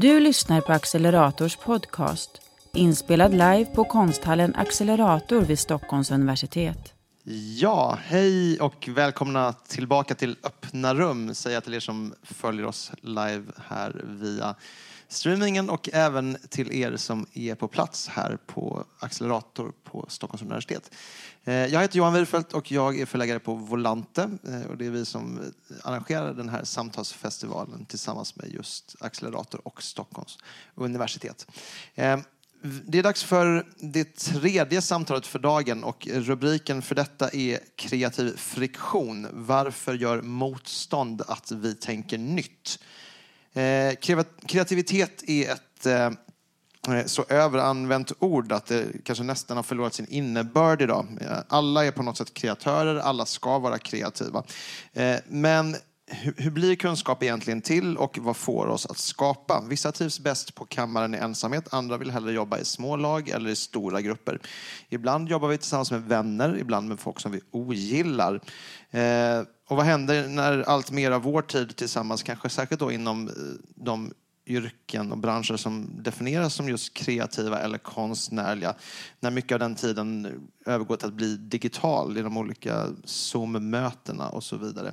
Du lyssnar på Accelerators podcast, inspelad live på konsthallen Accelerator vid Stockholms universitet. Ja, hej och välkomna tillbaka till Öppna rum, säger jag till er som följer oss live här via streamingen och även till er som är på plats här på Accelerator på Stockholms universitet. Eh, jag heter Johan Wirfeldt och jag är förläggare på Volante eh, och det är vi som eh, arrangerar den här samtalsfestivalen tillsammans med just Accelerator och Stockholms universitet. Det är dags för det tredje samtalet för dagen och rubriken för detta är kreativ friktion. Varför gör motstånd att vi tänker nytt? Eh, kreativitet är ett eh, eh, så överanvänt ord att det kanske nästan har förlorat sin innebörd idag. Alla är på något sätt kreatörer, alla ska vara kreativa. Men hur blir kunskap egentligen till och vad får oss att skapa? Vissa trivs bäst på kammaren i ensamhet, andra vill hellre jobba i små lag eller i stora grupper. Ibland jobbar vi tillsammans med vänner, ibland med folk som vi ogillar. Och vad händer när allt mer av vår tid tillsammans, kanske särskilt då inom eh, de yrken och branscher som definieras som just kreativa eller konstnärliga. När mycket av den tiden övergår till att bli digital i de olika Zoom-mötena och så vidare.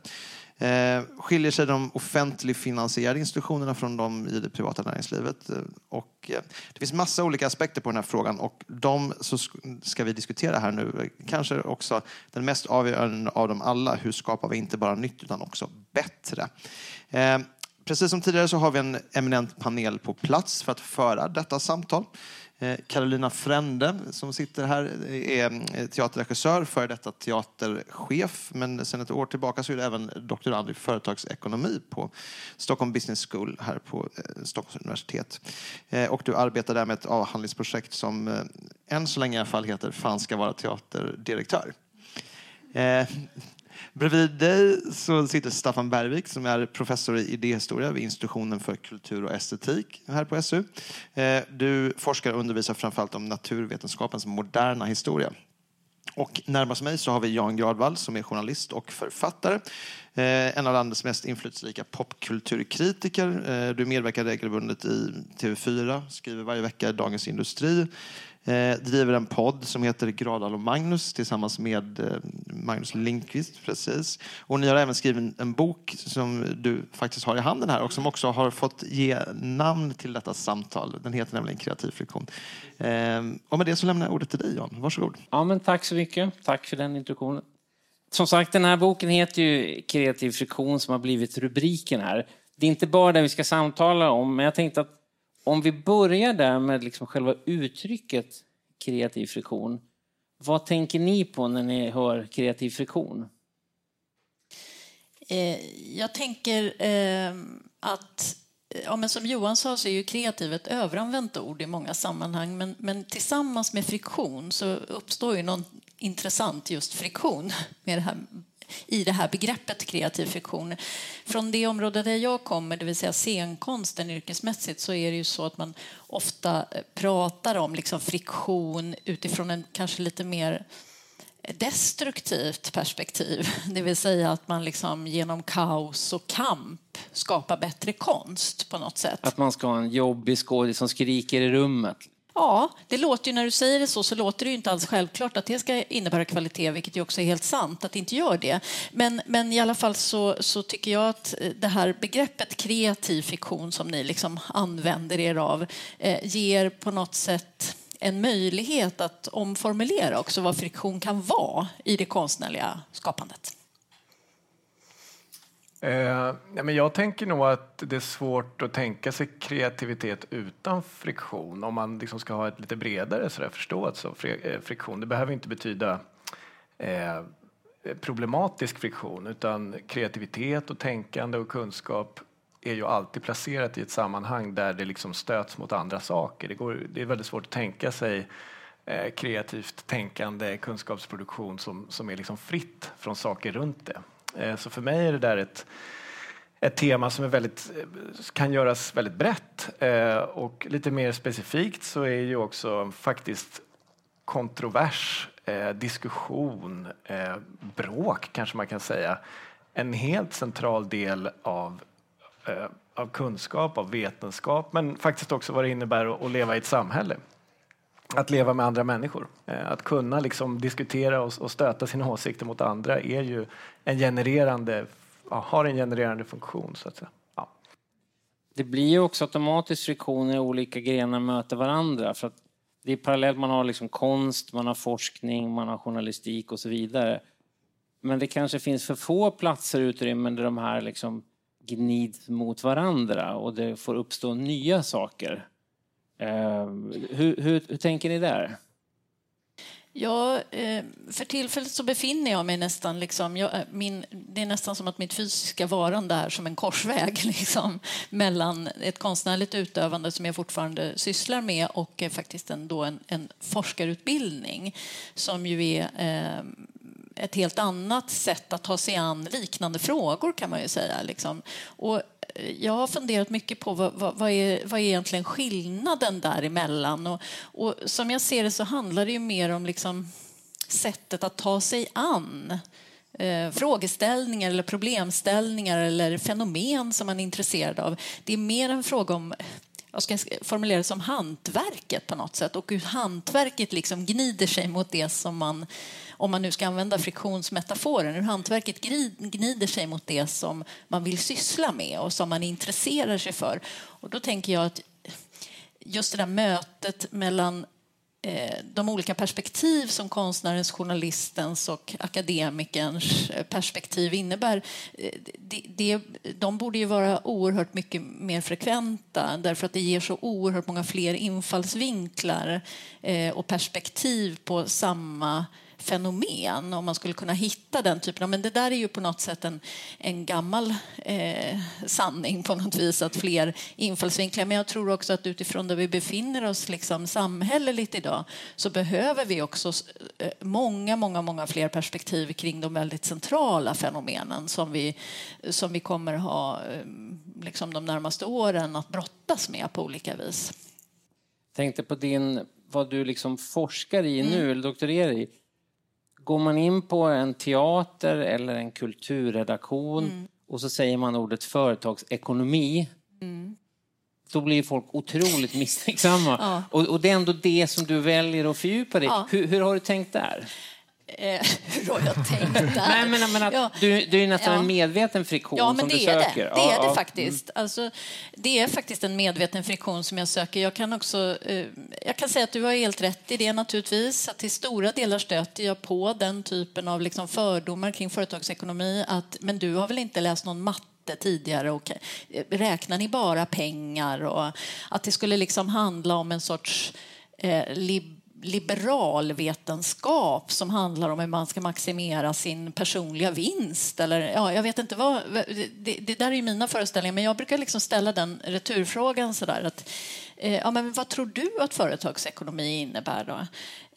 Eh, skiljer sig de offentligt finansierade institutionerna från de i det privata näringslivet? Eh, och, eh, det finns massa olika aspekter på den här frågan och de så ska vi diskutera här nu. Kanske också den mest avgörande av dem alla. Hur skapar vi inte bara nytt utan också bättre? Precis som tidigare så har vi en eminent panel på plats för att föra detta samtal. Eh, Carolina Frände som sitter här eh, är eh, teaterregissör, före detta teaterchef. Men sedan ett år tillbaka så är det även doktorand i företagsekonomi på Stockholm Business School här på Stockholms universitet. Och du arbetar där med ett avhandlingsprojekt som än så länge i alla fall heter Fan ska vara teaterdirektör. Bredvid dig så sitter Staffan Bergvik som är professor i idéhistoria vid institutionen för kultur och estetik här på SU. Eh, du forskar och undervisar framförallt om naturvetenskapens moderna historia. Och närmast mig så har vi Jan Gradvall som är journalist och författare. Eh, en av landets mest inflytelserika popkulturkritiker. Eh, du medverkar regelbundet i TV4, skriver varje vecka i Dagens Industri eh, driver en podd som heter Gradal och Magnus tillsammans med eh, Magnus Lindqvist. Precis. Och ni har även skrivit en bok som du faktiskt har i handen här och som också har fått ge namn till detta samtal. Den heter nämligen Kreativ friktion. Eh, och med det så lämnar jag ordet till dig Jan. Varsågod. Ja, men tack så mycket. Tack för den introduktionen. Som sagt, den här boken heter ju Kreativ friktion som har blivit rubriken här. Det är inte bara det vi ska samtala om, men jag tänkte att om vi börjar där med liksom själva uttrycket kreativ friktion. Vad tänker ni på när ni hör kreativ friktion? Eh, jag tänker eh, att eh, Ja, men som Johan sa så är ju kreativ ett överanvänt ord i många sammanhang men, men tillsammans med friktion så uppstår ju någon intressant just friktion med det här i det här begreppet kreativ fiktion. Från det område där jag kommer, det vill säga scenkonsten yrkesmässigt, så är det ju så att man ofta eh, pratar om liksom friktion utifrån en kanske lite mer destruktivt perspektiv. Det vill säga att man liksom genom kaos och kamp skapar bättre konst på något sätt. Att man ska ha en jobbig skådis som skriker i rummet. Ja, det låter ju, när du säger det så, så låter det ju inte alls självklart att det ska innebära kvalitet, vilket ju också är helt sant att det inte gör det. Men, men i alla fall så, så tycker jag att eh, det här begreppet kreativ fiktion som ni liksom använder er av eh, ger på något sätt en möjlighet att omformulera också vad friktion kan vara i det konstnärliga skapandet. Eh, men jag tänker nog att det är svårt att tänka sig kreativitet utan friktion om man liksom ska ha ett lite bredare sådär, förståelse av eh, friktion. Det behöver inte betyda eh, problematisk friktion utan kreativitet och tänkande och kunskap är ju alltid placerat i ett sammanhang där det liksom stöts mot andra saker. Det, går, det är väldigt svårt att tänka sig eh, kreativt tänkande, kunskapsproduktion som, som är liksom fritt från saker runt det. Eh, så för mig är det där ett, ett tema som är väldigt, kan göras väldigt brett. Eh, och lite mer specifikt så är ju också faktiskt kontrovers, eh, diskussion, bråk kanske man kan säga, en helt central del av av kunskap, av vetenskap, men faktiskt också vad det innebär att leva i ett samhälle. Att leva med andra människor. Eh, att kunna liksom diskutera och stöta sina åsikter mot andra är ju en genererande, har en genererande funktion. så att säga. Ja. Det blir ju också automatiskt friktioner när olika grenar möter varandra. För att det är parallellt, man har liksom konst, man har forskning, man har journalistik och så vidare. Men det kanske finns för få platser och utrymmen där de här liksom gnids mot varandra och det får uppstå nya saker. Eh, hur, hur, hur tänker ni där? Ja, eh, för tillfället så befinner jag mig nästan... Liksom, jag, eh, min, det är nästan som att mitt fysiska varande är som en korsväg liksom, mellan ett konstnärligt utövande som jag fortfarande sysslar med och eh, faktiskt ändå en, en forskarutbildning som ju är eh, ett helt annat sätt att ta sig an liknande frågor kan man ju säga. Liksom. Och jag har funderat mycket på vad, vad, vad, är, vad är egentligen skillnaden däremellan. Och, och som jag ser det så handlar det ju mer om liksom sättet att ta sig an eh, frågeställningar eller problemställningar eller fenomen som man är intresserad av. Det är mer en fråga om jag ska formulera det som hantverket på något sätt och hur hantverket liksom gnider sig mot det som man om man nu ska använda friktionsmetaforen, hur hantverket gnider sig mot det som man vill syssla med och som man intresserar sig för. Och då tänker jag att just det där mötet mellan Eh, de olika perspektiv som konstnärens, journalistens och akademikerns eh, perspektiv innebär, eh, de, de borde ju vara oerhört mycket mer frekventa därför att det ger så oerhört många fler infallsvinklar och perspektiv på samma fenomen om man skulle kunna hitta den typen av... Men det där är ju på något sätt en, en gammal eh, sanning på något vis, att fler infallsvinklar. Men jag tror också att utifrån där vi befinner oss liksom, samhälleligt idag så behöver vi också eh, många, många, många fler perspektiv kring de väldigt centrala fenomenen som vi, som vi kommer ha eh, liksom, de närmaste åren att brottas med på olika vis. Tänkte på din, vad du liksom forskar i nu, mm. eller doktorerar i. Går man in på en teater eller en kulturredaktion mm. och så säger man ordet företagsekonomi mm. då blir folk otroligt misstänksamma. Ja. Och, och, det är ändå det som du väljer att fördjupa dig ja. hur, hur har du tänkt där? Eh, hur har jag tänkt där? Nej, men, men att ja. du, du är nästan ja. en medveten friktion ja, men som det du är söker. Det, det är det faktiskt. Alltså, det är faktiskt en medveten friktion som jag söker. Jag kan också eh, jag kan säga att du har helt rätt i det naturligtvis. Att till stora delar stöter jag på den typen av liksom fördomar kring företagsekonomi. Att, men du har väl inte läst någon matte tidigare och eh, räknar ni bara pengar? Och att det skulle liksom handla om en sorts eh, lib liberal vetenskap som handlar om hur man ska maximera sin personliga vinst. Eller, ja, jag vet inte vad, det, det där är mina föreställningar, men jag brukar liksom ställa den returfrågan så där, att, eh, ja, men vad tror du att företagsekonomi innebär? Då?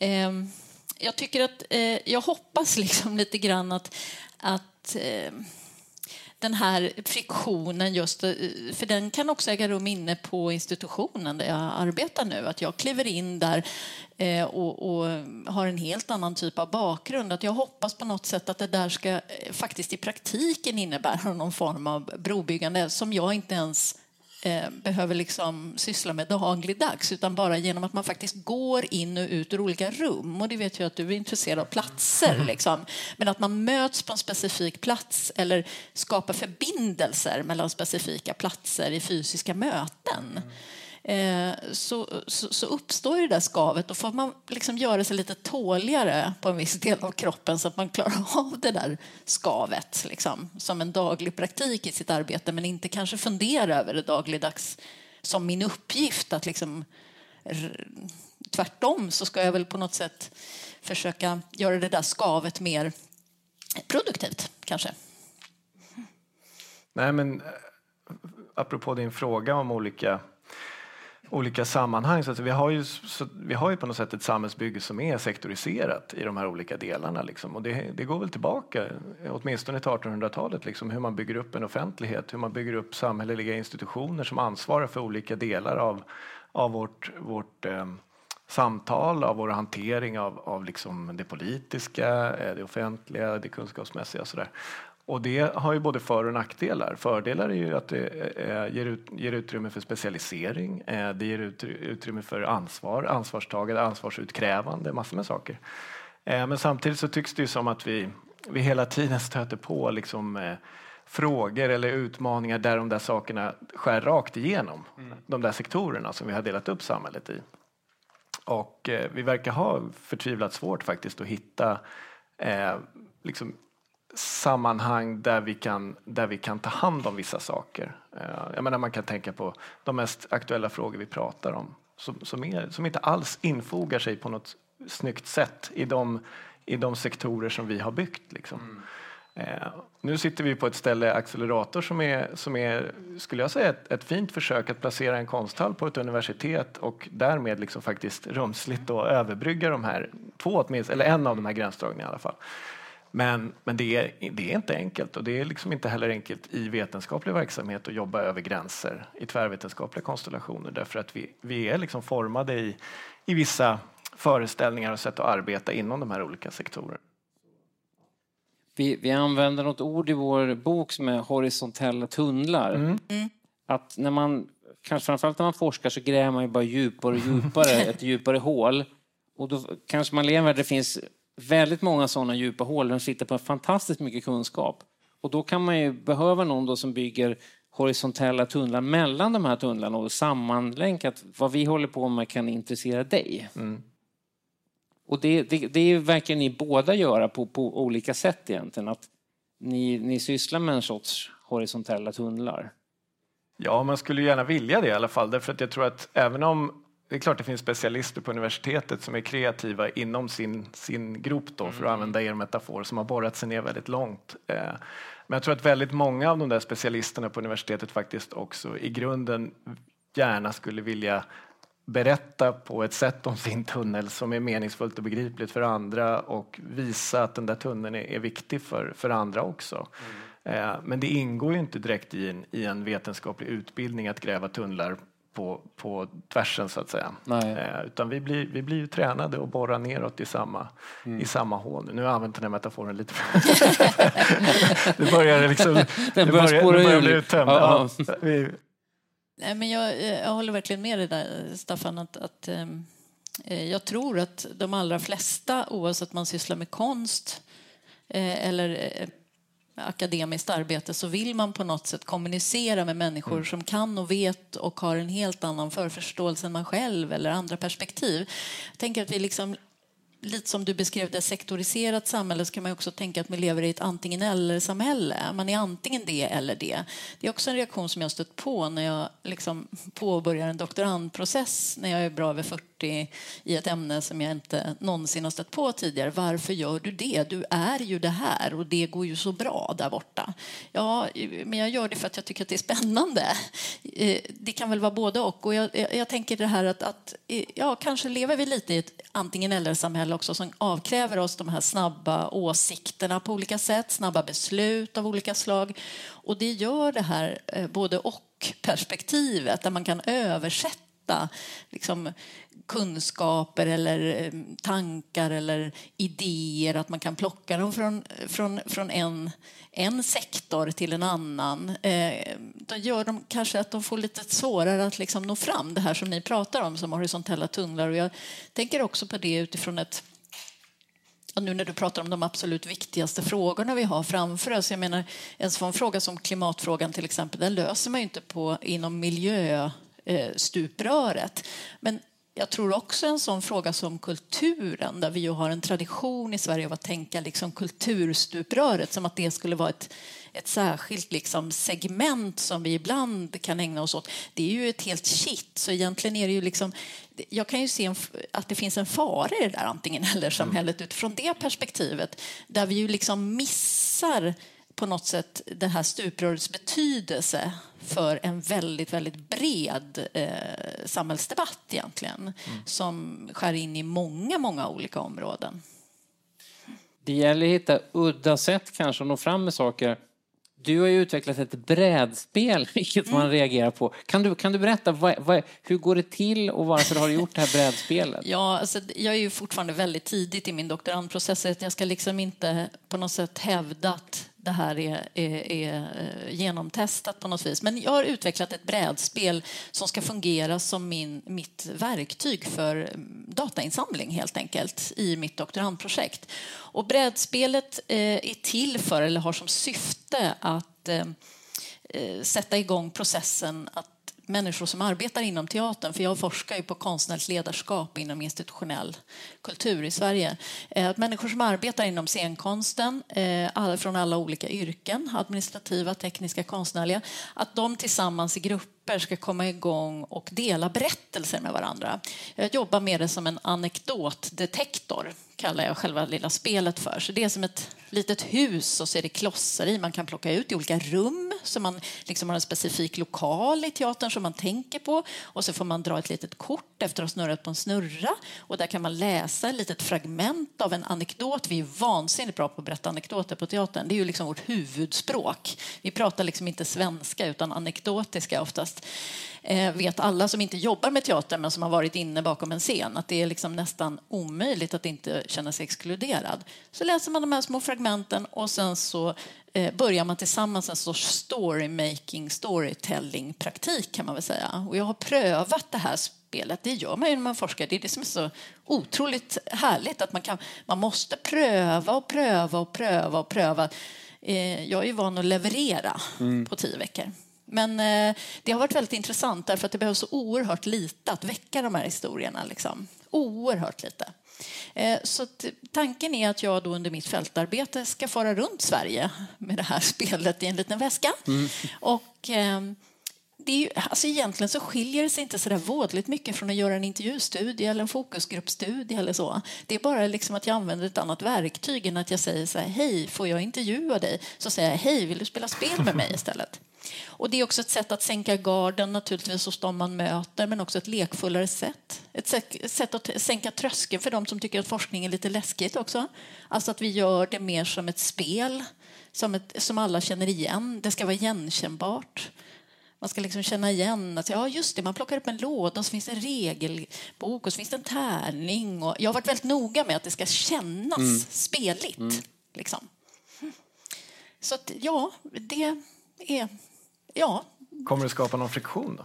Eh, jag tycker att, eh, jag hoppas liksom lite grann att, att ehm, den här friktionen, just, eh, för den kan också äga rum inne på institutionen där jag arbetar nu. Att jag kliver in där eh, och, och, har en helt annan typ av bakgrund. Att jag hoppas på något sätt att det där ska eh, faktiskt i praktiken innebära någon form av brobyggande som jag inte ens eh, behöver liksom syssla med dagligdags utan bara genom att man faktiskt går in och ut ur olika rum. Och det vet jag att du är intresserad av platser. Mm. Liksom. Men att man möts på en specifik plats eller skapar förbindelser mellan specifika platser i fysiska möten. Mm. Eh, så, så, så, uppstår det där skavet. Då får man liksom göra sig lite tåligare på en viss del av kroppen så att man klarar av det där skavet liksom, som en daglig praktik i sitt arbete men inte kanske fundera över det dagligdags som min uppgift. att liksom, Tvärtom så ska jag väl på något sätt försöka göra det där skavet mer produktivt, kanske. Nej, men eh, apropå din fråga om olika olika sammanhang. Så vi, har ju, så vi har ju på något sätt ett samhällsbygge som är sektoriserat i de här olika delarna. Liksom. Och det, det, går väl tillbaka, åtminstone till 1800-talet, liksom, hur man bygger upp en offentlighet, hur man bygger upp samhälleliga institutioner som ansvarar för olika delar av, av vårt, vårt eh, samtal, av vår hantering av, av liksom det politiska, eh, det offentliga, det kunskapsmässiga och sådär. Och det har ju både för och nackdelar. Fördelar är ju att det ger, ut, ger utrymme för specialisering, det ger ut, utrymme för ansvar, ansvarstagande, ansvarsutkrävande, massor med saker. Men samtidigt så tycks det ju som att vi, vi hela tiden stöter på liksom, frågor eller utmaningar där de där sakerna skär rakt igenom mm. de där sektorerna som vi har delat upp samhället i. Och eh, vi verkar ha förtvivlat svårt faktiskt att hitta eh, liksom sammanhang där vi, kan, där vi kan ta hand om vissa saker. Eh, jag menar man kan tänka på de mest aktuella frågor vi pratar om som, som, är, som inte alls infogar sig på något snyggt sätt i de, i de sektorer som vi har byggt. Liksom. Mm. Eh, nu sitter vi på ett ställe, Accelerator, som är, som är skulle jag säga, ett, ett fint försök att placera en konsthall på ett universitet och därmed liksom faktiskt rumsligt då överbrygga de här två, eller en av de här gränsdragningarna i alla fall. Men, men det, är, det är inte enkelt och det är liksom inte heller enkelt i vetenskaplig verksamhet att jobba över gränser i tvärvetenskapliga konstellationer därför att vi, vi är liksom formade i, i vissa föreställningar och sätt att arbeta inom de här olika sektorerna. Vi, vi använder något ord i vår bok som är horisontella tunnlar. Mm. Att när man, kanske framförallt när man forskar så gräver man ju bara djupare och djupare, ett djupare hål. Och då kanske man lever där det finns väldigt många sådana djupa hål där de sitter på fantastiskt mycket kunskap. Och då kan man ju behöva någon då som bygger horisontella tunnlar mellan de här tunnlarna och sammanlänkat vad vi håller på med kan intressera dig. Mm. Och det, det, det verkar ni båda göra på, på olika sätt egentligen. Att ni, ni sysslar med en sorts horisontella tunnlar. Ja, man skulle gärna vilja det i alla fall. Därför att jag tror att även om det är klart det finns specialister på universitetet som är kreativa inom sin, sin grop då, för att mm. använda er metafor, som har borrat sig ner väldigt långt. Eh, men jag tror att väldigt många av de där specialisterna på universitetet faktiskt också i grunden gärna skulle vilja berätta på ett sätt om sin tunnel som är meningsfullt och begripligt för andra och visa att den där tunneln är, är viktig för, för andra också. Mm. Eh, men det ingår ju inte direkt i en, i en vetenskaplig utbildning att gräva tunnlar på, på tvärsen så att säga. Eh, utan vi blir, vi blir ju tränade att borra neråt i samma, mm. i samma hål. Nu har jag använt den här metaforen lite för Det börjar liksom... Den börjar, det börjar, börjar bli uttömd. Ja, ja. vi, Nej, men jag, jag håller verkligen med dig där, Staffan. Att, att ehm, eh, jag tror att de allra flesta, oavsett om man sysslar med konst eh, eller eh, akademiskt arbete så vill man på något sätt kommunicera med människor mm. som kan och vet och har en helt annan förförståelse än man själv eller andra perspektiv. Jag tänker att vi liksom lite som du beskrev det, sektoriserat samhälle så kan man också tänka att vi lever i ett antingen eller-samhälle. Man är antingen det eller det. Det är också en reaktion som jag stött på när jag liksom påbörjar en doktorandprocess när jag är bra över 40 i ett ämne som jag inte någonsin har stött på tidigare. Varför gör du det? Du är ju det här och det går ju så bra där borta. Ja, men jag gör det för att jag tycker att det är spännande. Eh, det kan väl vara både och. och jag, jag tänker det här att, att eh, ja, kanske lever vi lite i ett antingen eller-samhälle också som avkräver oss de här snabba åsikterna på olika sätt, snabba beslut av olika slag. Och det gör det här eh, både och-perspektivet där man kan översätta liksom, kunskaper eller eh, tankar eller idéer, att man kan plocka dem från, från, från en, en sektor till en annan. Eh, då gör de kanske att de får lite svårare att liksom nå fram, det här som ni pratar om som horisontella tunnlar. Och jag tänker också på det utifrån ett och nu när du pratar om de absolut viktigaste frågorna vi har framför oss. Jag menar, en sån fråga som klimatfrågan till exempel, den löser man ju inte på inom miljöstupröret. Eh, Men jag tror också en sån fråga som kulturen, där vi ju har en tradition i Sverige av att tänka liksom kulturstupröret som att det skulle vara ett, ett särskilt liksom segment som vi ibland kan ägna oss åt. Det är ju ett helt kitt, så egentligen är det ju liksom... Jag kan ju se en, att det finns en fara i det där antingen eller-samhället utifrån det perspektivet, där vi ju liksom missar på något sätt det här stuprörets betydelse för en väldigt, väldigt bred eh, samhällsdebatt egentligen mm. som skär in i många, många olika områden. Det gäller att hitta udda sätt kanske att nå fram med saker. Du har ju utvecklat ett brädspel, vilket man mm. reagerar på. Kan du, kan du berätta, vad, vad, hur går det till och varför har du gjort det här brädspelet? Ja, alltså, jag är ju fortfarande väldigt tidigt i min doktorandprocess. Jag ska liksom inte på något sätt hävda att det här är, är, är, eh, genomtestat på något vis. Men jag har utvecklat ett brädspel som ska fungera som min, mitt verktyg för mm, datainsamling helt enkelt i mitt doktorandprojekt. Och brädspelet eh, är till för, eller har som syfte att eh, sätta igång processen att människor som arbetar inom teatern, för jag forskar ju på konstnärligt ledarskap inom institutionell kultur i Sverige. Eh, att människor som arbetar inom scenkonsten, eh, från alla olika yrken, administrativa, tekniska, konstnärliga, att de tillsammans i grupper ska komma igång och dela berättelser med varandra. Jag jobbar med det som en anekdotdetektor, kallar jag själva lilla spelet för. Så det är som ett litet hus och så är det klossar i man kan plocka ut i olika rum så man liksom har en specifik lokal i teatern som man tänker på och så får man dra ett litet kort efter att ha snurrat på en snurra och där kan man läsa ett litet fragment av en anekdot. Vi är vansinnigt bra på att berätta anekdoter på teatern. Det är ju liksom vårt huvudspråk. Vi pratar liksom inte svenska utan anekdotiska oftast. Eh, vet alla som inte jobbar med teater men som har varit inne bakom en scen att det är liksom nästan omöjligt att inte känna sig exkluderad. Så läser man de här små fragmenten och sen så börjar man tillsammans en sorts storymaking, storytelling-praktik kan man väl säga. Och jag har prövat det här spelet. Det gör man ju när man forskar. Det är det som är så otroligt härligt att man, kan, man måste pröva och pröva och pröva och pröva. Eh, jag är ju van att leverera mm. på tio veckor. Men eh, det har varit väldigt intressant därför att det behövs så oerhört lite att väcka de här historierna. Liksom. Oerhört lite. Eh, så tanken är att jag då under mitt fältarbete ska fara runt Sverige med det här spelet i en liten väska. Mm. Och, eh, det är ju, alltså egentligen så skiljer det sig inte så där vådligt mycket från att göra en intervjustudie eller en fokusgruppstudie eller så. Det är bara liksom att jag använder ett annat verktyg än att jag säger så här, hej, får jag intervjua dig? Så säger jag, hej, vill du spela spel med mig istället? Och det är också ett sätt att sänka garden naturligtvis hos dem man möter, men också ett lekfullare sätt. Ett sätt att sänka tröskeln för dem som tycker att forskning är lite läskigt också. Alltså att vi gör det mer som ett spel, som, ett, som alla känner igen. Det ska vara igenkännbart. Man ska liksom känna igen att ja, just det, man plockar upp en låda och så finns det en regelbok och så finns det en tärning. Och jag har varit väldigt noga med att det ska kännas mm. speligt. Mm. Liksom. Så att, ja, det är ja. Kommer det skapa någon friktion? Då?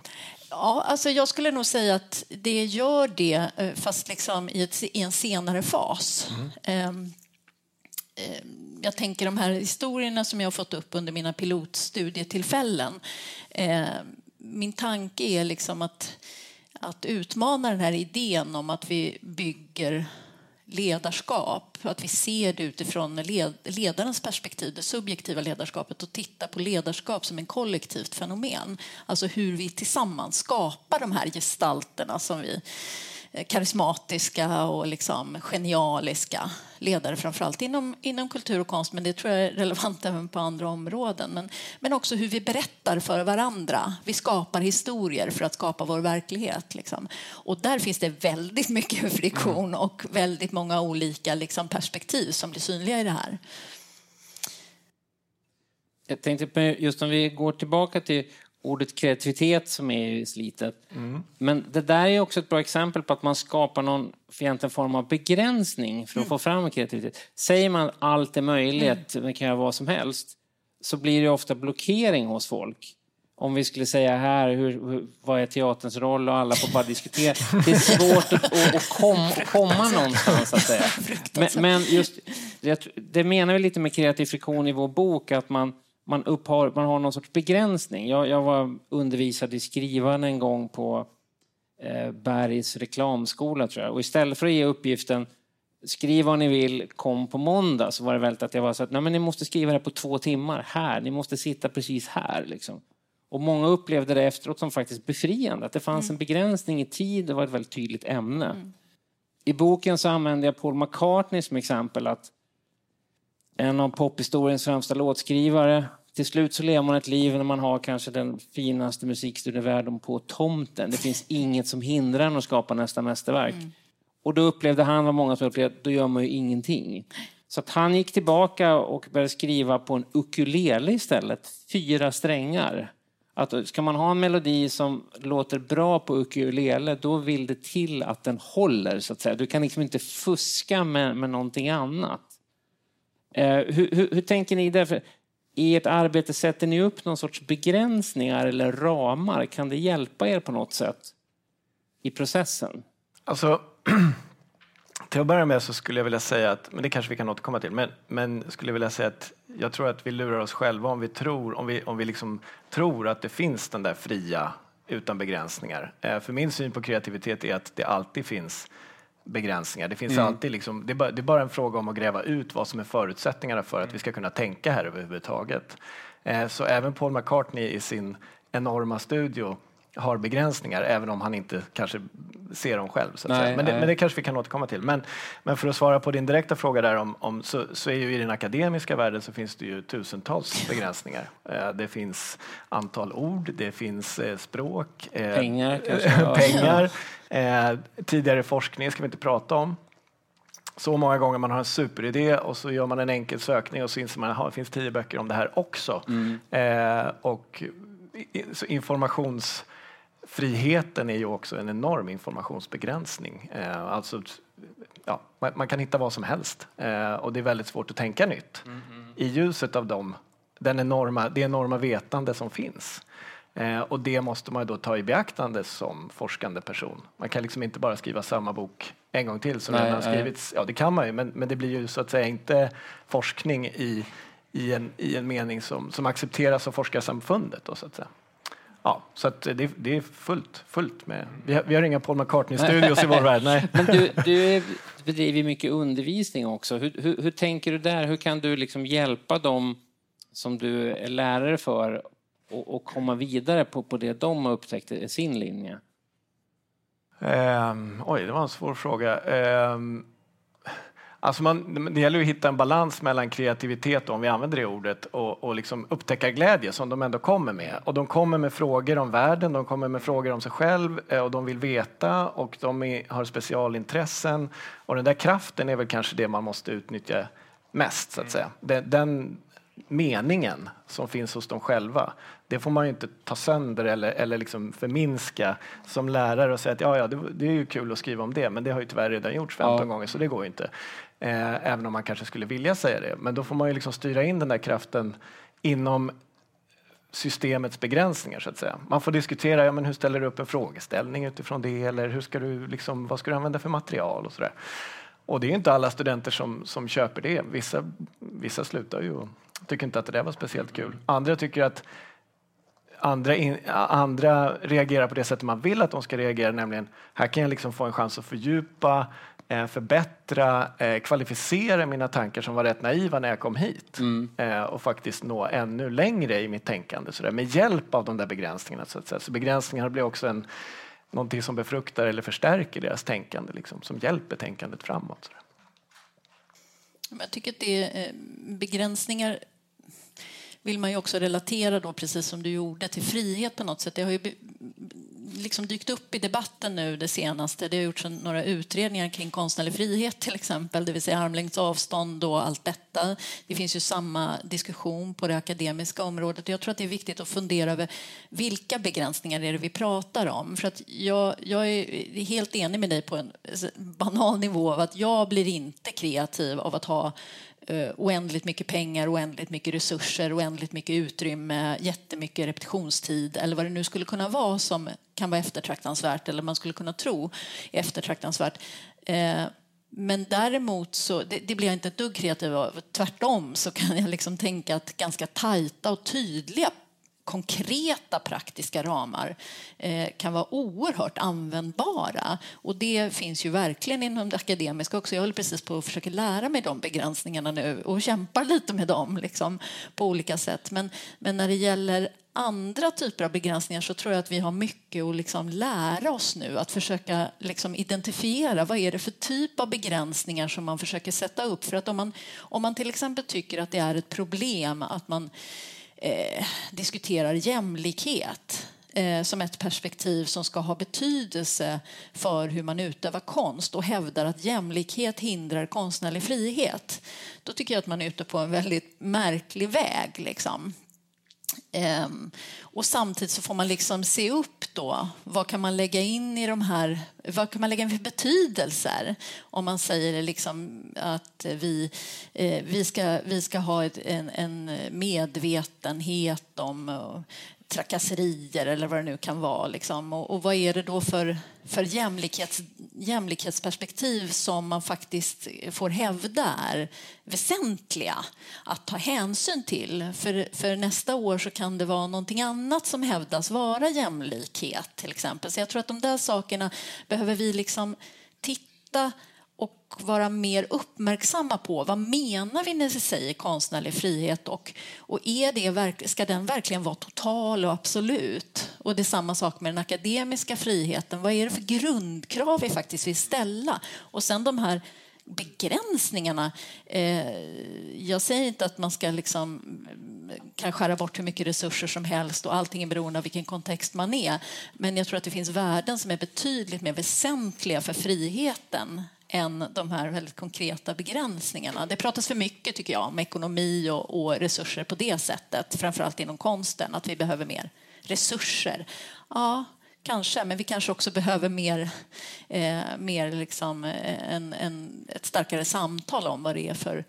Ja, alltså jag skulle nog säga att det gör det, eh, fast liksom i, ett, i en senare fas. Mm. Jag tänker de här historierna som jag har fått upp under mina pilotstudietillfällen. Ehm, min tanke är liksom att, att utmana den här idén om att vi bygger ledarskap, att vi ser det utifrån ledarens perspektiv, det subjektiva ledarskapet och tittar på ledarskap som en kollektivt fenomen. Alltså hur vi tillsammans skapar de här gestalterna som vi karismatiska och liksom genialiska ledare framförallt inom, inom kultur och konst men det tror jag är relevant även på andra områden. Men, men också hur vi berättar för varandra. Vi skapar historier för att skapa vår verklighet. Liksom. Och där finns det väldigt mycket friktion och väldigt många olika liksom, perspektiv som blir synliga i det här. Jag tänkte på just om vi går tillbaka till ordet kreativitet som är slitet. Mm. Men det där är också ett bra exempel på att man skapar någon egentligen form av begränsning för att mm. få fram kreativitet. Säger man allt är möjligt, mm. det kan göra vad som helst, så blir det ofta blockering hos folk. Om vi skulle säga här, hur, hur, vad är teaterns roll och alla får bara diskutera. Det är svårt att, att, att, kom, att komma någonstans, att säga. Men, men just, det, det menar vi lite med kreativ friktion i vår bok, att man man, upphar, man har någon sorts begränsning. Jag, jag var undervisad i skrivande en gång på eh, Bergs reklamskola, tror jag. Och istället för att ge uppgiften skriv vad ni vill, kom på måndag, så var det väldigt att jag var så att Nej, men ni måste skriva det på två timmar här. Ni måste sitta precis här. Liksom. Och många upplevde det efteråt som faktiskt befriande, att det fanns mm. en begränsning i tid, det var ett väldigt tydligt ämne. Mm. I boken så använde jag Paul McCartney som exempel, att en av pophistoriens främsta låtskrivare. Till slut så lever man ett liv när man har kanske den finaste musikstudievärlden på tomten. Det finns inget som hindrar en att skapa nästa mästerverk. Mm. Och då upplevde han, vad många som upplevde, då gör man ju ingenting. Så att han gick tillbaka och började skriva på en ukulele istället, fyra strängar. Att ska man ha en melodi som låter bra på ukulele, då vill det till att den håller, så att säga. Du kan liksom inte fuska med, med någonting annat. Eh, hur, hur, hur, tänker ni där? För i ert arbete sätter ni upp någon sorts begränsningar eller ramar? Kan det hjälpa er på något sätt i processen? Alltså, till att börja med så skulle jag vilja säga att, men det kanske vi kan återkomma till, men, men skulle jag vilja säga att jag tror att vi lurar oss själva om vi tror, om vi, om vi liksom tror att det finns den där fria utan begränsningar. Eh, för min syn på kreativitet är att det alltid finns begränsningar. Det, finns mm. alltid liksom, det, är bara, det är bara en fråga om att gräva ut vad som är förutsättningarna för att vi ska kunna tänka här överhuvudtaget. Eh, så även Paul McCartney i sin enorma studio har begränsningar, även om han inte kanske ser dem själv. Så nej, men, det, men, det, kanske vi kan återkomma till. Men, men för att svara på din direkta fråga där om, om så, så, är ju i den akademiska världen så finns det ju tusentals begränsningar. Eh, det finns antal ord, det finns eh, språk, eh, pengar, pengar eh, tidigare forskning ska vi inte prata om. Så många gånger man har en superidé och så gör man en enkel sökning och så inser man att det finns tio böcker om det här också. Mm. Eh, och så informations friheten är ju också en enorm informationsbegränsning. Eh, alltså, ja, man, man, kan hitta vad som helst eh, och det är väldigt svårt att tänka nytt mm -hmm. i ljuset av dem, den enorma, det enorma vetande som finns. Eh, och det måste man då ta i beaktande som forskande person. Man kan liksom inte bara skriva samma bok en gång till som har skrivits. Ja, det kan man ju, men, men det blir ju så att säga inte forskning i, i, en, i en mening som, som accepteras av forskarsamfundet. Då, så att säga. Ja, så att det, det, är fullt, fullt med... Vi har, vi har inga Paul McCartney-studios i vår värld. Nej. Men du, du bedriver mycket undervisning också. Hur, hur, hur, tänker du där? Hur kan du liksom hjälpa dem som du är lärare för och, komma vidare på, på det de har upptäckt i sin linje? Um, oj, det var en svår fråga. Um, Alltså man, det gäller att hitta en balans mellan kreativitet, om vi använder det ordet, och, och liksom upptäcka glädje som de ändå kommer med. Och de kommer med frågor om världen, de kommer med frågor om sig själv eh, och de vill veta och de är, har specialintressen. Och den där kraften är väl kanske det man måste utnyttja mest, så att säga. Den, den meningen som finns hos dem själva, det får man ju inte ta sönder eller, eller liksom förminska som lärare och säga att ja, ja, det, det är ju kul att skriva om det, men det har ju tyvärr redan gjorts 15 ja. gånger så det går ju inte. Eh, även om man kanske skulle vilja säga det. Men då får man ju liksom styra in den där kraften inom systemets begränsningar så att säga. Man får diskutera, ja, men hur ställer du upp en frågeställning utifrån det eller hur ska du liksom, vad ska du använda för material och sådär. Och det är inte alla studenter som, som köper det. Vissa, vissa slutar ju och tycker inte att det där var speciellt kul. Andra tycker att andra, in, andra reagerar på det sättet man vill att de ska reagera, nämligen här kan jag liksom få en chans att fördjupa, förbättra, eh, kvalificera mina tankar som var rätt naiva när jag kom hit mm. Eh, och faktiskt nå ännu längre i mitt tänkande så där, med hjälp av de där begränsningarna. Så, att säga. så begränsningarna blir också en, någonting som befruktar eller förstärker deras tänkande, liksom, som hjälper tänkandet framåt. Så Jag tycker att det är begränsningar vill man ju också relatera då, precis som du gjorde, till frihet på något sätt. Det har ju liksom dykt upp i debatten nu det senaste. Det har gjorts några utredningar kring konstnärlig frihet till exempel, det vill säga armlängds avstånd och allt detta. Det finns ju samma diskussion på det akademiska området. Jag tror att det är viktigt att fundera över vilka begränsningar är det vi pratar om. För att jag, jag är helt enig med dig på en banal nivå av att jag blir inte kreativ av att ha Eh, oändligt mycket pengar, oändligt mycket resurser, oändligt mycket utrymme, jättemycket repetitionstid eller vad det nu skulle kunna vara som kan vara eftertraktansvärt eller man skulle kunna tro är eftertraktansvärt. Eh, men däremot så det, det blir jag inte ett dugg kreativ av. Tvärtom så kan jag liksom tänka att ganska tajta och tydliga konkreta praktiska ramar eh, kan vara oerhört användbara. Och det finns ju verkligen inom det akademiska också. Jag håller precis på att försöka lära mig de begränsningarna nu och kämpar lite med dem liksom, på olika sätt. Men, men när det gäller andra typer av begränsningar så tror jag att vi har mycket att liksom lära oss nu. Att försöka liksom identifiera vad är det för typ av begränsningar som man försöker sätta upp. För att om man, om man till exempel tycker att det är ett problem att man eh, diskuterar jämlikhet eh, som ett perspektiv som ska ha betydelse för hur man utövar konst och hävdar att jämlikhet hindrar konstnärlig frihet. Då tycker jag att man är ute på en väldigt märklig väg. Liksom. Ehm, och samtidigt så får man liksom se upp då? Vad kan man lägga in i de här, vad kan man lägga in för betydelser? Om man säger liksom att vi, eh, vi, ska, vi ska ha en, en medvetenhet om eh, trakasserier eller vad det nu kan vara. Liksom. Och, och, vad är det då för, för jämlikhets, jämlikhetsperspektiv som man faktiskt får hävda är väsentliga att ta hänsyn till? För, för nästa år så kan det vara någonting annat som hävdas vara jämlikhet till exempel. Så jag tror att de där sakerna behöver vi liksom titta och vara mer uppmärksamma på vad menar vi när vi säger konstnärlig frihet och, och är det, ska den verkligen vara total och absolut? Och det är samma sak med den akademiska friheten. Vad är det för grundkrav vi faktiskt vill ställa? Och sen de här begränsningarna. Eh, jag säger inte att man ska liksom, mm, kan skära bort hur mycket resurser som helst och allting är beroende av vilken kontext man är. Men jag tror att det finns värden som är betydligt mer väsentliga för friheten än de här väldigt konkreta begränsningarna. Det pratas för mycket tycker jag om ekonomi och, och resurser på det sättet, framförallt inom konsten, att vi behöver mer resurser. Ja, kanske, men vi kanske också behöver mer, eh, mer liksom eh, en, en, ett starkare samtal om vad det är för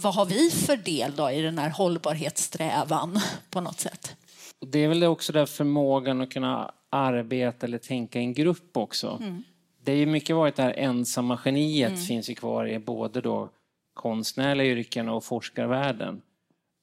vad har vi för del då i den här hållbarhetssträvan på något sätt? Det är väl också där förmågan att kunna arbeta eller tänka i en grupp också. Mm det är ju mycket varit det här ensamma geniet mm. finns ju kvar i både då konstnärliga yrken och forskarvärlden.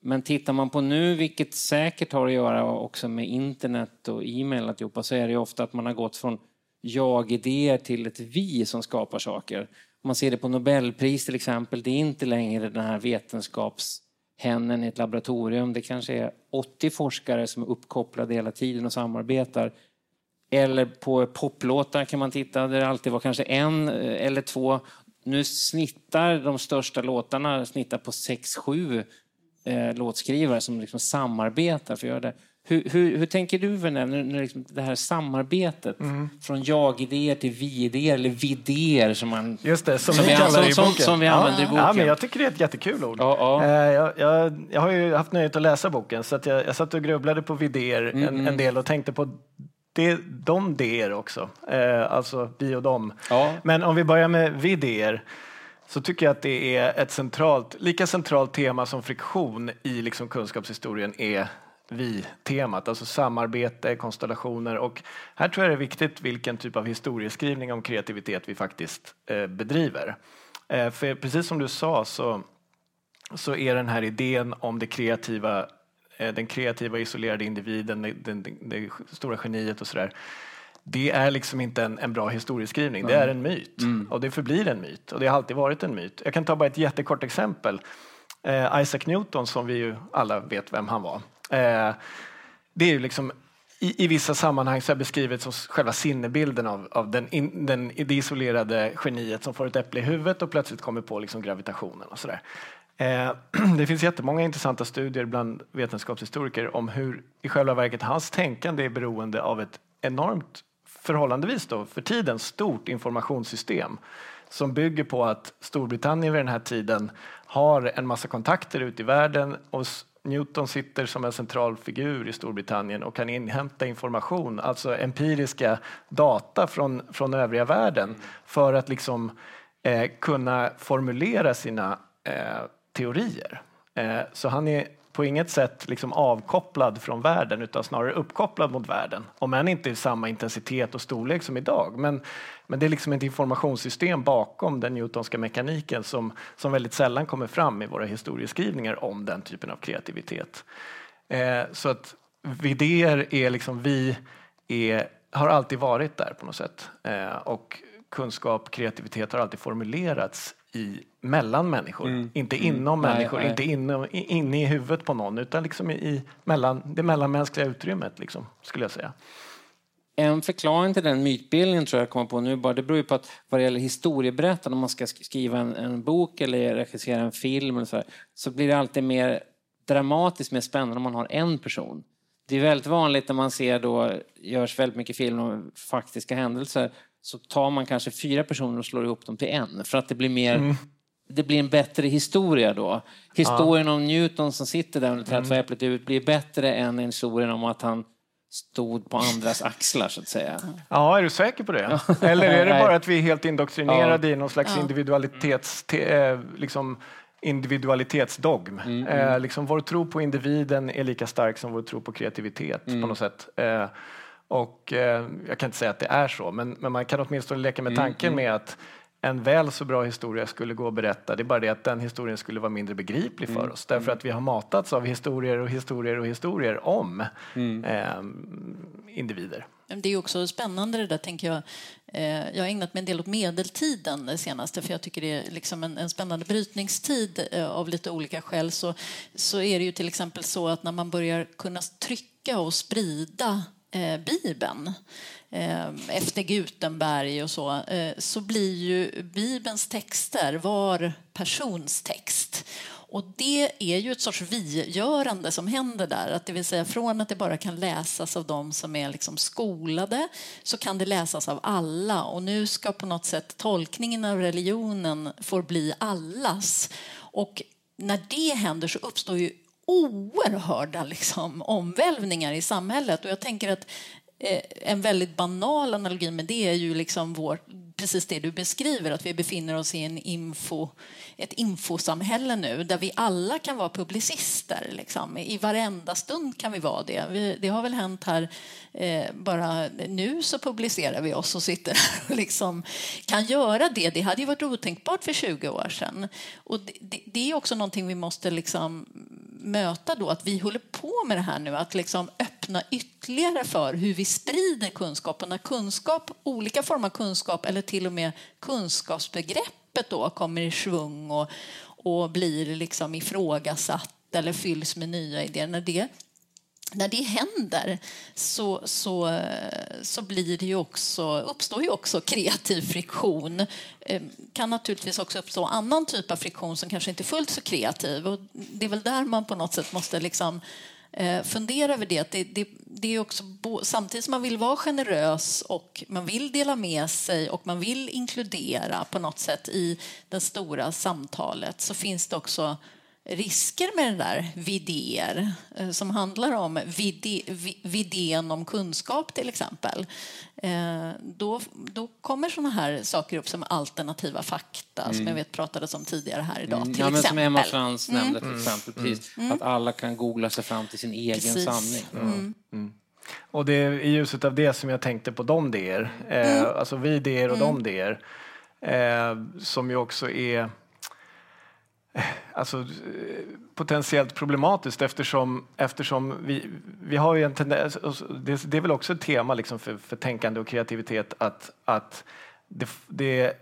Men tittar man på nu, vilket säkert har att göra också med internet och e-mail alltihopa, så är det ju ofta att man har gått från jag-idéer till ett vi som skapar saker. Man ser det på Nobelpris till exempel, det är inte längre den här vetenskapshennen i ett laboratorium. Det kanske är 80 forskare som är uppkopplade hela tiden och samarbetar eller på poplåtar kan man titta där det alltid var kanske en eh, eller två. Nu snittar de största låtarna snittar på sex, sju eh, låtskrivare som liksom samarbetar för att göra det. Hur, hur, hur tänker du när, när liksom det här samarbetet mm. från jag-idéer till vi-idéer eller vidéer som man Just det, som, som, vi, som, som, som vi använder ja. i boken? Ja, men jag tycker det är ett jättekul ord. Ja, ja. Eh, jag, jag, jag, har ju haft nöjet att läsa boken så att jag, jag satt och grubblade på vidéer mm. en, en, del och tänkte på det, de det också, eh, alltså vi och dem. Ja. Men om vi börjar med vidéer så tycker jag att det är ett centralt, lika centralt tema som friktion i liksom kunskapshistorien är vi-temat, alltså samarbete, konstellationer och här tror jag det är viktigt vilken typ av historieskrivning om kreativitet vi faktiskt eh, bedriver. Eh, för precis som du sa så, så är den här idén om det kreativa den kreativa isolerade individen, det, det, det stora geniet och sådär. Det är liksom inte en, en bra historieskrivning, mm. det är en myt. Mm. Och det förblir en myt. Och det har alltid varit en myt. Jag kan ta bara ett jättekort exempel. Eh, Isaac Newton, som vi ju alla vet vem han var. Eh, det är ju liksom i, i, vissa sammanhang så är beskrivet som själva sinnebilden av, av den, in, den, det isolerade geniet som får ett äpple i huvudet och plötsligt kommer på liksom gravitationen och sådär. Eh, det finns jättemånga intressanta studier bland vetenskapshistoriker om hur i själva verket hans tänkande är beroende av ett enormt, förhållandevis då, för tiden stort informationssystem som bygger på att Storbritannien vid den här tiden har en massa kontakter ute i världen och Newton sitter som en central figur i Storbritannien och kan inhämta information, alltså empiriska data från, från övriga världen för att liksom eh, kunna formulera sina eh, teorier. Eh, så han är på inget sätt liksom avkopplad från världen utan snarare uppkopplad mot världen. Om än inte i samma intensitet och storlek som idag. Men, men det är liksom ett informationssystem bakom den newtonska mekaniken som, som väldigt sällan kommer fram i våra historieskrivningar om den typen av kreativitet. Eh, så att idéer är liksom vi är, har alltid varit där på något sätt. Eh, och kunskap, kreativitet har alltid formulerats i, mellan människor. Mm. Inte mm. inom mm. människor, nej, inte inne, inne i huvudet på någon utan liksom i, mellan, det mellanmänskliga utrymmet liksom, skulle jag säga. En förklaring till den mytbildningen tror jag kommer på nu bara, det beror ju på att vad det gäller historieberättande, om man ska skriva en, en bok eller regissera en film eller så, här, så blir det alltid mer dramatiskt, mer spännande om man har en person. Det är väldigt vanligt när man ser då, görs väldigt mycket film om faktiska händelser, så tar man kanske fyra personer och slår ihop dem till en för att det blir mer mm. Det blir en bättre historia då. Historien ja. om Newton som sitter där under trädet mm. ut blir bättre än historien om att han stod på andras axlar så att säga. Ja, är du säker på det? Eller är det bara att vi är helt indoktrinerade i någon slags individualitets... te- eh, Liksom, individualitetsdogm. Mm, Eh, liksom vår tro på individen är lika stark som vår tro på kreativitet Mm. på något sätt. Eh, och eh, jag kan inte säga att det är så, men, men man kan åtminstone leka Mm, med tanken med att en väl så bra historia skulle gå att berätta. Det är bara det att den historien skulle vara mindre begriplig Mm, för oss. Därför att vi har matats av historier och historier och historier om Mm. eh, individer. Det är också spännande det där, tänker jag. Eh, Jag har ägnat mig en del åt medeltiden det senaste för jag tycker det är liksom en, en spännande brytningstid eh, av lite olika skäl. Så, så är det ju till exempel så att när man börjar kunna trycka och sprida eh, Bibeln eh, efter Gutenberg och så, eh, så blir ju Bibelns texter var persons text. Och det är ju ett sorts vi-görande som händer där. Att det vill säga från att det bara kan läsas av de som är liksom skolade så kan det läsas av alla. Och nu ska på något sätt tolkningen av religionen får bli allas. Och när det händer så uppstår ju oerhörda liksom, omvälvningar i samhället. Och jag tänker att Eh, en väldigt banal analogi med det är ju liksom vår, precis det du beskriver, att vi befinner oss i en info, ett infosamhälle nu där vi alla kan vara publicister. Liksom. I varenda stund kan vi vara det. Vi, det har väl hänt här, eh, bara nu så publicerar vi oss och sitter här och liksom kan göra det. Det hade ju varit otänkbart för 20 år sedan. Och det, det, det är också någonting vi måste liksom möta då, att vi håller på med det här nu, att liksom öppna ytterligare för hur vi sprider kunskap. Och när kunskap, olika former av kunskap eller till och med kunskapsbegreppet då kommer i svung och, och blir liksom ifrågasatt eller fylls med nya idéer, när det när det händer så, så, så blir det ju också, uppstår ju också kreativ friktion. Eh, kan naturligtvis också uppstå annan typ av friktion som kanske inte är fullt så kreativ. Och det är väl där man på något sätt måste liksom, eh, fundera över det. Att det, det, det är också, samtidigt som man vill vara generös och man vill dela med sig och man vill inkludera på något sätt i det stora samtalet så finns det också risker med den där vidéer eh, som handlar om vide, vidén om kunskap till exempel. Eh, Då, då kommer såna här saker upp som alternativa fakta som jag vet pratades om tidigare här idag. Till Mm. Ja, men som exempel. Emma Frans nämnde till exempel. Precis, Att alla kan googla sig fram till sin egen Precis. sanning. Och det är i ljuset av det som jag tänkte på de der, eh, alltså vi der och de der, eh, som ju också är alltså, eh, potentiellt problematiskt eftersom, eftersom vi, vi har ju en tendens, och så- det, det är väl också ett tema liksom för, för tänkande och kreativitet att, att det, det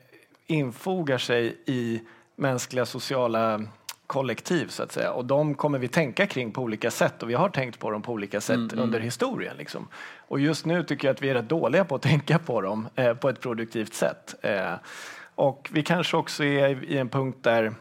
infogar sig i mänskliga sociala kollektiv så att säga. Och de kommer vi tänka kring på olika sätt och vi har tänkt på dem på olika sätt under historien. Liksom. Och just nu tycker jag att vi är rätt dåliga på att tänka på dem eh, på ett produktivt sätt. Eh, och vi kanske också är i en punkt där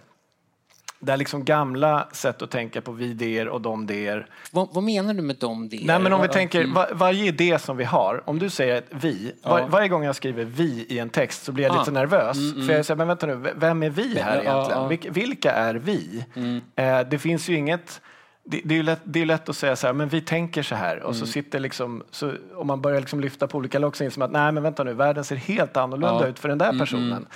där liksom gamla sätt att tänka på vi der och de der. Vad, vad menar du med dem? Det? Nej, men om vi tänker Mm. var, varje idé som vi har, om du säger ett vi, var, Ja. varje gång jag skriver vi i en text så blir jag Ah. lite nervös. För jag säger, men vänta nu, vem är vi här egentligen? Vilka, vilka är vi? Mm. Eh, det finns ju inget det, det, är ju lätt, det är lätt att säga så här, men vi tänker så här. Mm. Och så sitter liksom, så, om man börjar liksom lyfta på olika lock så inser man att nej men vänta nu, världen ser helt annorlunda Ja. ut för den där personen.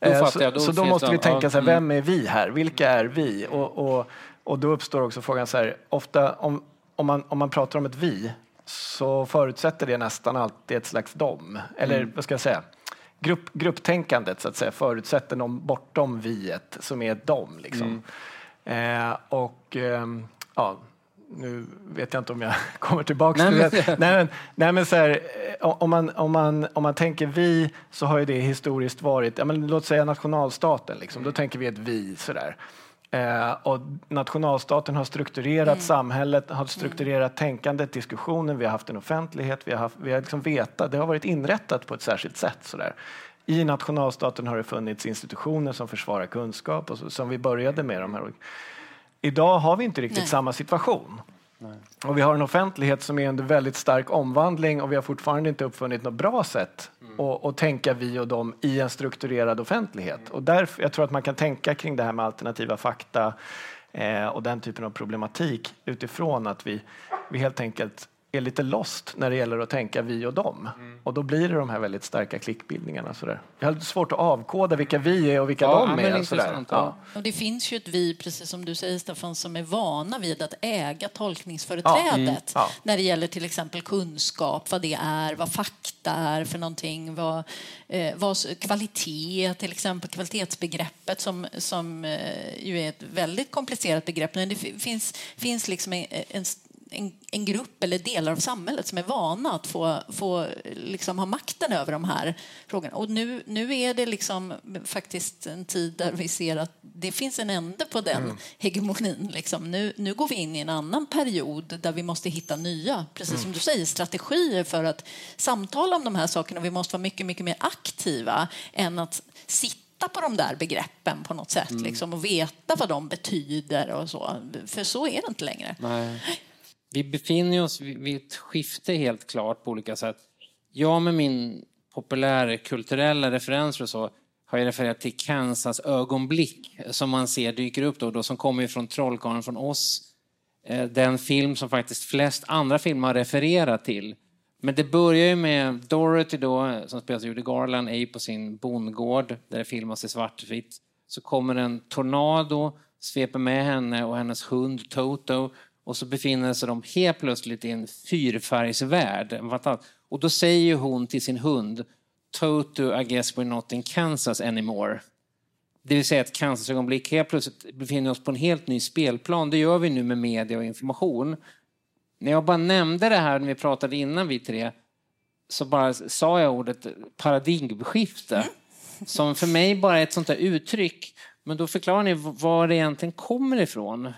Då Eh, så, jag, då så då måste vi tänka så här, mm. vem är vi här? Vilka är vi? Och, och, och då uppstår också frågan så här, ofta om, om, man, om man pratar om ett vi så förutsätter det nästan alltid ett slags dom. Eller Mm. vad ska jag säga? Grupp, grupptänkandet så att säga förutsätter någon bortom viet som är ett dom. Liksom. Mm. Eh, och ehm, ja, nu vet jag inte om jag kommer tillbaka till det. Nej, men, nej, men så här, eh, om, man, om, man, om man tänker vi så har ju det historiskt varit, ja, men låt säga nationalstaten, liksom, då tänker vi ett vi. Sådär. Eh, och nationalstaten har strukturerat samhället, har strukturerat tänkandet, diskussionen, vi har haft en offentlighet, vi har, haft, vi har liksom vetat, det har varit inrättat på ett särskilt sätt. Sådär. I nationalstaten har det funnits institutioner som försvarar kunskap, och så, som vi började med. De här. Idag har vi inte riktigt Nej. samma situation. Och vi har en offentlighet som är under väldigt stark omvandling och vi har fortfarande inte uppfunnit något bra sätt att, att tänka vi och dem i en strukturerad offentlighet. Och därför, jag tror att man kan tänka kring det här med alternativa fakta eh, och den typen av problematik utifrån att vi, vi helt enkelt är lite lost när det gäller att tänka vi och dem. Mm. Och då blir det de här väldigt starka klickbildningarna. Sådär. Jag har svårt att avkoda vilka vi är och vilka Ja, de är. Sådär. ja. Och det finns ju ett vi, precis som du säger Staffan, som är vana vid att äga tolkningsföreträdet Ja. när det gäller till exempel kunskap, vad det är, vad fakta är för någonting, vad, eh, vad kvalitet, till exempel kvalitetsbegreppet som, som eh, ju är ett väldigt komplicerat begrepp. Men det fi- finns, finns liksom en, en en, en grupp eller delar av samhället som är vana att få, få liksom ha makten över de här frågorna. Och nu, nu är det liksom faktiskt en tid där vi ser att det finns en ände på den hegemonin. Liksom. Nu, nu går vi in i en annan period där vi måste hitta nya, precis som du säger, strategier för att samtala om de här sakerna. Vi måste vara mycket, mycket mer aktiva än att sitta på de där begreppen på något sätt liksom, och veta vad de betyder och så. För så är det inte längre. Nej. Vi befinner oss vid ett skifte helt klart på olika sätt. Jag med min populärkulturella referenser och så har jag refererat till Kansas ögonblick som man ser dyker upp då, och då som kommer från Trollkarlen från oss. Eh, den film som faktiskt flest andra filmer har refererat till. Men det börjar ju med Dorothy då, som spelas av Judy Garland, är ju på sin bondgård där det filmas i svartvitt. Så kommer en tornado, sveper med henne och hennes hund Toto och så befinner sig de helt plötsligt i en fyrfärgsvärld. Och då säger hon till sin hund Toto, I guess we're not in Kansas anymore. Det vill säga ett Kansas-ögonblick. Helt plötsligt befinner oss på en helt ny spelplan. Det gör vi nu med media och information. När jag bara nämnde det här när vi pratade innan vi tre så bara sa jag ordet paradigmskifte. Som för mig bara är ett sånt där uttryck. Men då förklarar ni var det egentligen kommer ifrån.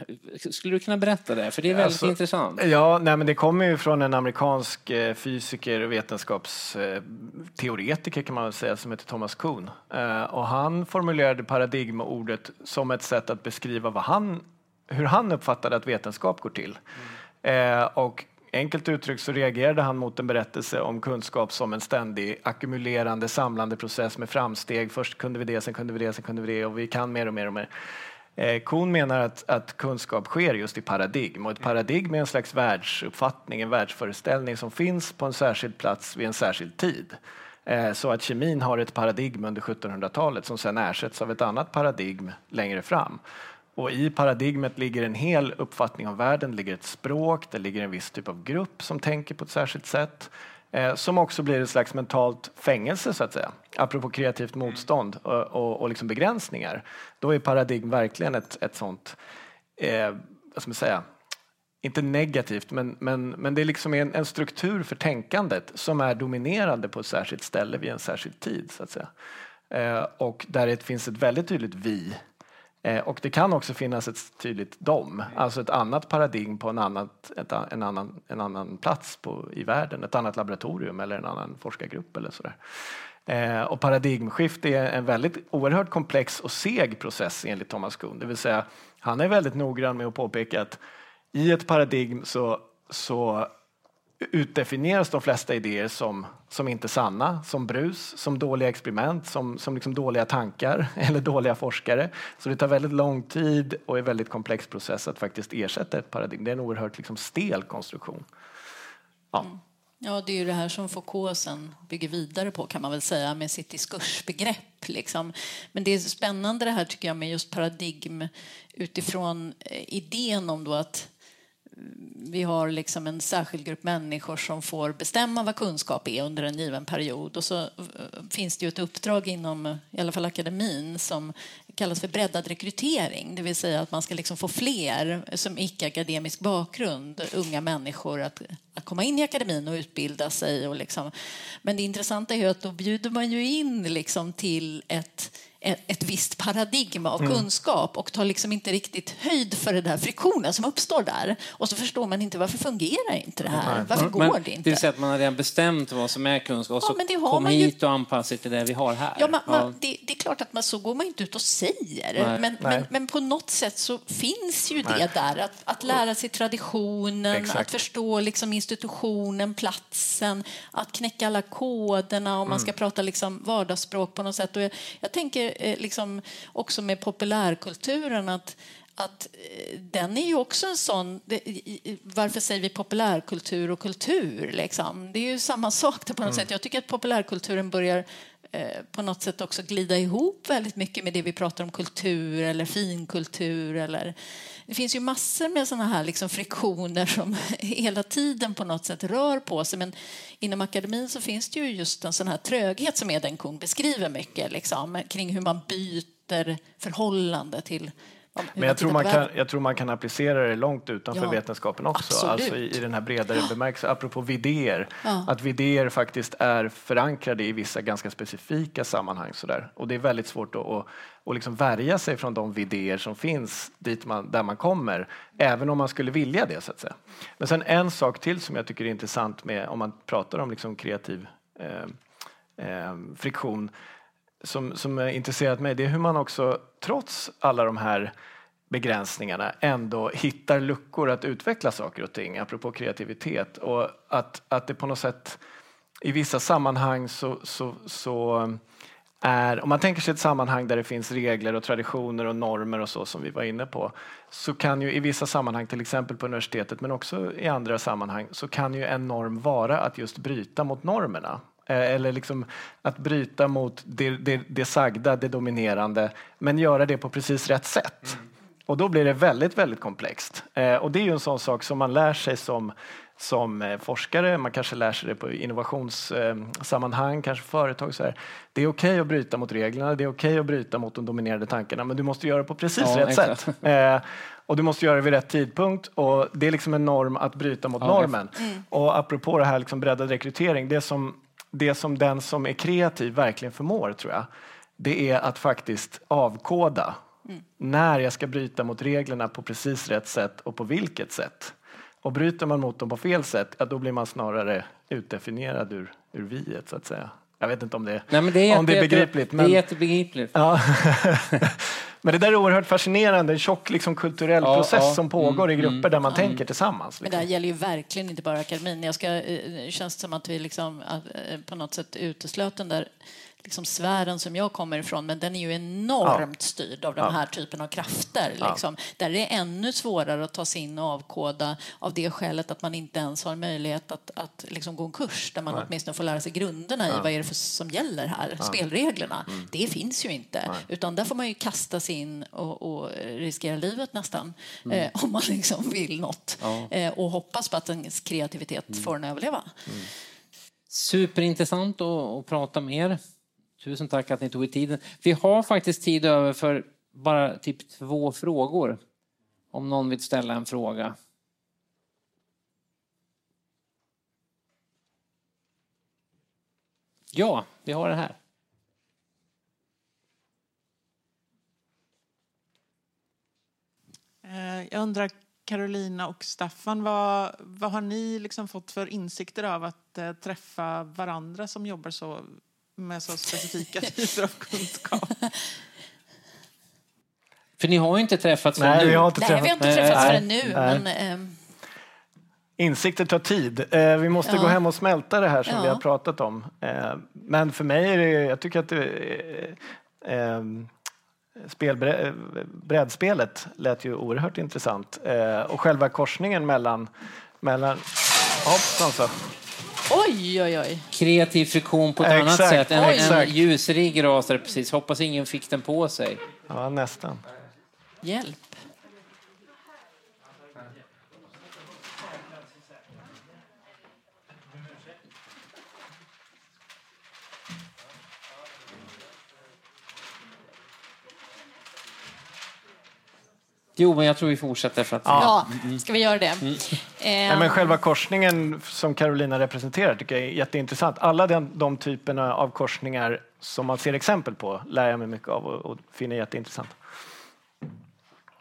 Skulle du kunna berätta det? För det är väldigt Alltså, intressant. Ja, nej, men det kommer ju från en amerikansk eh, fysiker och vetenskapsteoretiker kan man väl säga som heter Thomas Kuhn. Eh, och han formulerade paradigmordet som ett sätt att beskriva han, hur han uppfattade att vetenskap går till. Eh, och enkelt uttryckt så reagerade han mot en berättelse om kunskap som en ständig ackumulerande, samlande process med framsteg. Först kunde vi det, sen kunde vi det, sen kunde vi det och vi kan mer och mer och mer. Eh, Kuhn menar att, att kunskap sker just i paradigm och ett paradigm är en slags världsuppfattning, en världsföreställning som finns på en särskild plats vid en särskild tid. Eh, så att kemin har ett paradigm under 1700-talet som sedan ersätts av ett annat paradigm längre fram. Och i paradigmet ligger en hel uppfattning om världen, det ligger ett språk, det ligger en viss typ av grupp som tänker på ett särskilt sätt. Eh, som också blir ett slags mentalt fängelse, så att säga. Apropå kreativt motstånd och, och, och liksom begränsningar. Då är paradigm verkligen ett, ett sånt, eh, vad ska man säga, inte negativt, men, men, men det är liksom en, en struktur för tänkandet som är dominerande på ett särskilt ställe vid en särskild tid. Så att säga. Eh, och där det finns ett väldigt tydligt vi. Eh, och det kan också finnas ett tydligt dom, alltså ett annat paradigm på en, annat, ett, en, annan, en annan plats på, i världen, ett annat laboratorium eller en annan forskargrupp eller sådär. Eh, och paradigmskifte är en väldigt oerhört komplex och seg process enligt Thomas Kuhn. Det vill säga, han är väldigt noggrann med att påpeka att i ett paradigm så, så utdefinieras de flesta idéer som, som inte sanna, som brus, som dåliga experiment, som, som liksom dåliga tankar eller dåliga forskare. Så det tar väldigt lång tid och är en väldigt komplex process att faktiskt ersätta ett paradigm. Det är en oerhört liksom stel konstruktion. Ja. Mm. Ja, det är ju det här som Foucault sen bygger vidare på kan man väl säga med sitt diskursbegrepp. Liksom. Men det är spännande det här tycker jag med just paradigm utifrån eh, idén om då att vi har liksom en särskild grupp människor som får bestämma vad kunskap är under en given period. Och så eh, finns det ju ett uppdrag inom i alla fall akademin som kallas för breddad rekrytering. Det vill säga att man ska liksom få fler som icke-akademisk bakgrund, unga människor att, att komma in i akademin och utbilda sig. Och liksom. Men det intressanta är ju att då bjuder man ju in liksom till ett ett, visst paradigm av kunskap och tar liksom inte riktigt höjd för den där friktionen som uppstår där. Och så förstår man inte varför fungerar inte det här? Varför går Men det Det inte? vill säga att man har redan bestämt vad som är kunskap och Ja, så men det har kom man ju- hit och anpassa sig till det vi har här. Ja, man, Ja. man, det, det är klart att man, så går man inte ut och säger. Nej. men, Nej. men, men på något sätt så finns ju det där. Att, att lära sig traditionen, Exakt. att förstå liksom institutionen, platsen, att knäcka alla koderna om man Mm. ska prata liksom vardagsspråk på något sätt. Och jag, jag tänker eh, liksom också med populärkulturen att att eh, den är ju också en sån... Varför säger vi populärkultur och kultur? Liksom? Det är ju samma sak på något mm. sätt. Jag tycker att populärkulturen börjar Eh, på något sätt också glida ihop väldigt mycket med det vi pratar om kultur eller finkultur. Eller, det finns ju massor med såna här liksom friktioner som hela tiden på något sätt rör på sig. Men inom akademin så finns det ju just en sån här tröghet som Eden Kung beskriver mycket liksom, kring hur man byter förhållande till men jag tror, man kan, jag tror man kan applicera det långt utanför ja, vetenskapen också. Alltså i, i den här bredare bemärkelsen. Apropå vidéer. Ja. Att vidéer faktiskt är förankrade i vissa ganska specifika sammanhang. Sådär. Och det är väldigt svårt att, att, att liksom värja sig från de vidéer som finns dit man, där man kommer. Även om man skulle vilja det. Så att säga. Men sen en sak till som jag tycker är intressant med om man pratar om liksom kreativ eh, eh, friktion som, som intresserat mig det är hur man också trots alla de här begränsningarna ändå hittar luckor att utveckla saker och ting, apropå kreativitet. Och att, att det på något sätt i vissa sammanhang så, så, så är, om man tänker sig ett sammanhang där det finns regler och traditioner och normer och så som vi var inne på, så kan ju i vissa sammanhang, till exempel på universitetet men också i andra sammanhang, så kan ju en norm vara att just bryta mot normerna. Eh, eller liksom att bryta mot det, det, det sagda, det dominerande, men göra det på precis rätt sätt. Mm. Och då blir det väldigt, väldigt komplext. Eh, och det är ju en sån sak som man lär sig som, som eh, forskare, man kanske lär sig det på innovationssammanhang, kanske företag. Så här. Det är okej okay att bryta mot reglerna, det är okej okay att bryta mot de dominerande tankarna, men du måste göra det på precis ja, rätt exakt. sätt. och du måste göra det vid rätt tidpunkt och det är liksom en norm att bryta mot ja, normen. Mm. Och apropå det här liksom breddad rekrytering, det som det som den som är kreativ verkligen förmår, tror jag, det är att faktiskt avkoda mm. när jag ska bryta mot reglerna på precis rätt sätt och på vilket sätt. Och bryter man mot dem på fel sätt, ja, då blir man snarare utdefinierad ur, ur viet, så att säga. Jag vet inte om det, Nej, men det är, om det är begripligt. Men... Det är jättebegripligt. Ja. men det där är oerhört fascinerande, en tjock liksom, kulturell ja, process ja. som pågår mm, i grupper mm, där man mm. tänker tillsammans. Liksom. Men det här gäller ju verkligen inte bara akademin. Jag ska, eh, det känns som att vi liksom, eh, på något sätt uteslöt den där liksom sfären som jag kommer ifrån, men den är ju enormt ja. styrd av den ja. här typen av krafter. Liksom, ja. Där det är ännu svårare att ta sig in och avkoda av det skälet att man inte ens har möjlighet att, att liksom gå en kurs där man Nej. åtminstone får lära sig grunderna i vad är det för, som gäller här, spelreglerna. Mm. Det finns ju inte, Nej. utan där får man ju kasta sig in och, och riskera livet nästan mm. eh, om man liksom vill något eh, och hoppas på att ens kreativitet mm. får den överleva. Mm. Superintressant att, att prata med er. Tusen tack att ni tog er tiden. Vi har faktiskt tid över för bara typ två frågor. Om någon vill ställa en fråga. Ja, vi har det här. Eh, jag undrar, Carolina och Staffan, vad, vad har ni liksom fått för insikter av att eh, träffa varandra som jobbar så med så specifika typer av kunskap. För ni har ju inte träffats förrän nu. Vi har inte Nej, vi har inte träffats förrän nu. Men, ähm... Insikter tar tid. Eh, vi måste ja. gå hem och smälta det här som ja. vi har pratat om. Eh, men för mig är det, jag tycker att det, eh, spel, brädspelet lät ju oerhört intressant. Och själva korsningen mellan, mellan hoppsan så. Oj, oj, oj. Kreativ friktion på ett exakt, annat sätt. En, en ljusrigg rasade precis. Hoppas ingen fick den på sig. Ja, nästan. Hjälp. Jo, men jag tror vi fortsätter för att... Ja, ska vi göra det? Mm. Ja, men själva korsningen som Carolina representerar tycker jag är jätteintressant. Alla den, de typerna av korsningar som man ser exempel på lär jag mig mycket av och, och finner jätteintressant.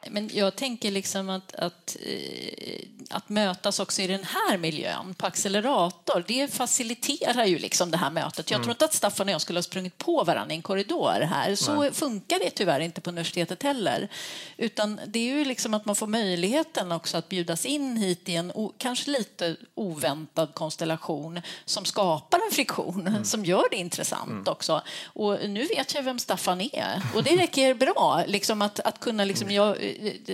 Men jag tänker liksom att, att, eh, att mötas också i den här miljön på accelerator, det faciliterar ju liksom det här mötet. Jag mm. tror inte att Staffan och jag skulle ha sprungit på varandra i en korridor här. Så Nej. funkar det tyvärr inte på universitetet heller. Utan det är ju liksom att man får möjligheten också att bjudas in hit i en kanske lite oväntad konstellation som skapar en friktion mm. som gör det intressant mm. också. Och nu vet jag vem Staffan är och det räcker bra liksom att, att kunna liksom, jag, eh,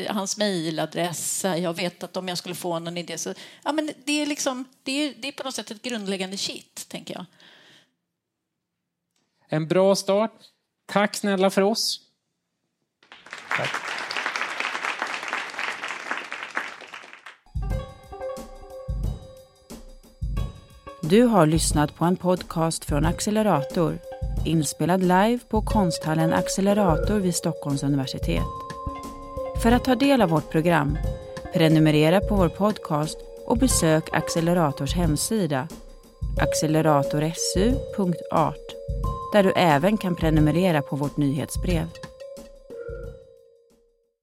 hans mejladress. Jag vet att om jag skulle få någon idé så... Ja, men det, är liksom, det, är, det är på något sätt ett grundläggande shit, tänker jag. En bra start. Tack snälla för oss. Tack. Du har lyssnat på en podcast från Accelerator inspelad live på konsthallen Accelerator vid Stockholms universitet. För att ta del av vårt program, prenumerera på vår podcast och besök Accelerators hemsida acceleratorsu.art där du även kan prenumerera på vårt nyhetsbrev.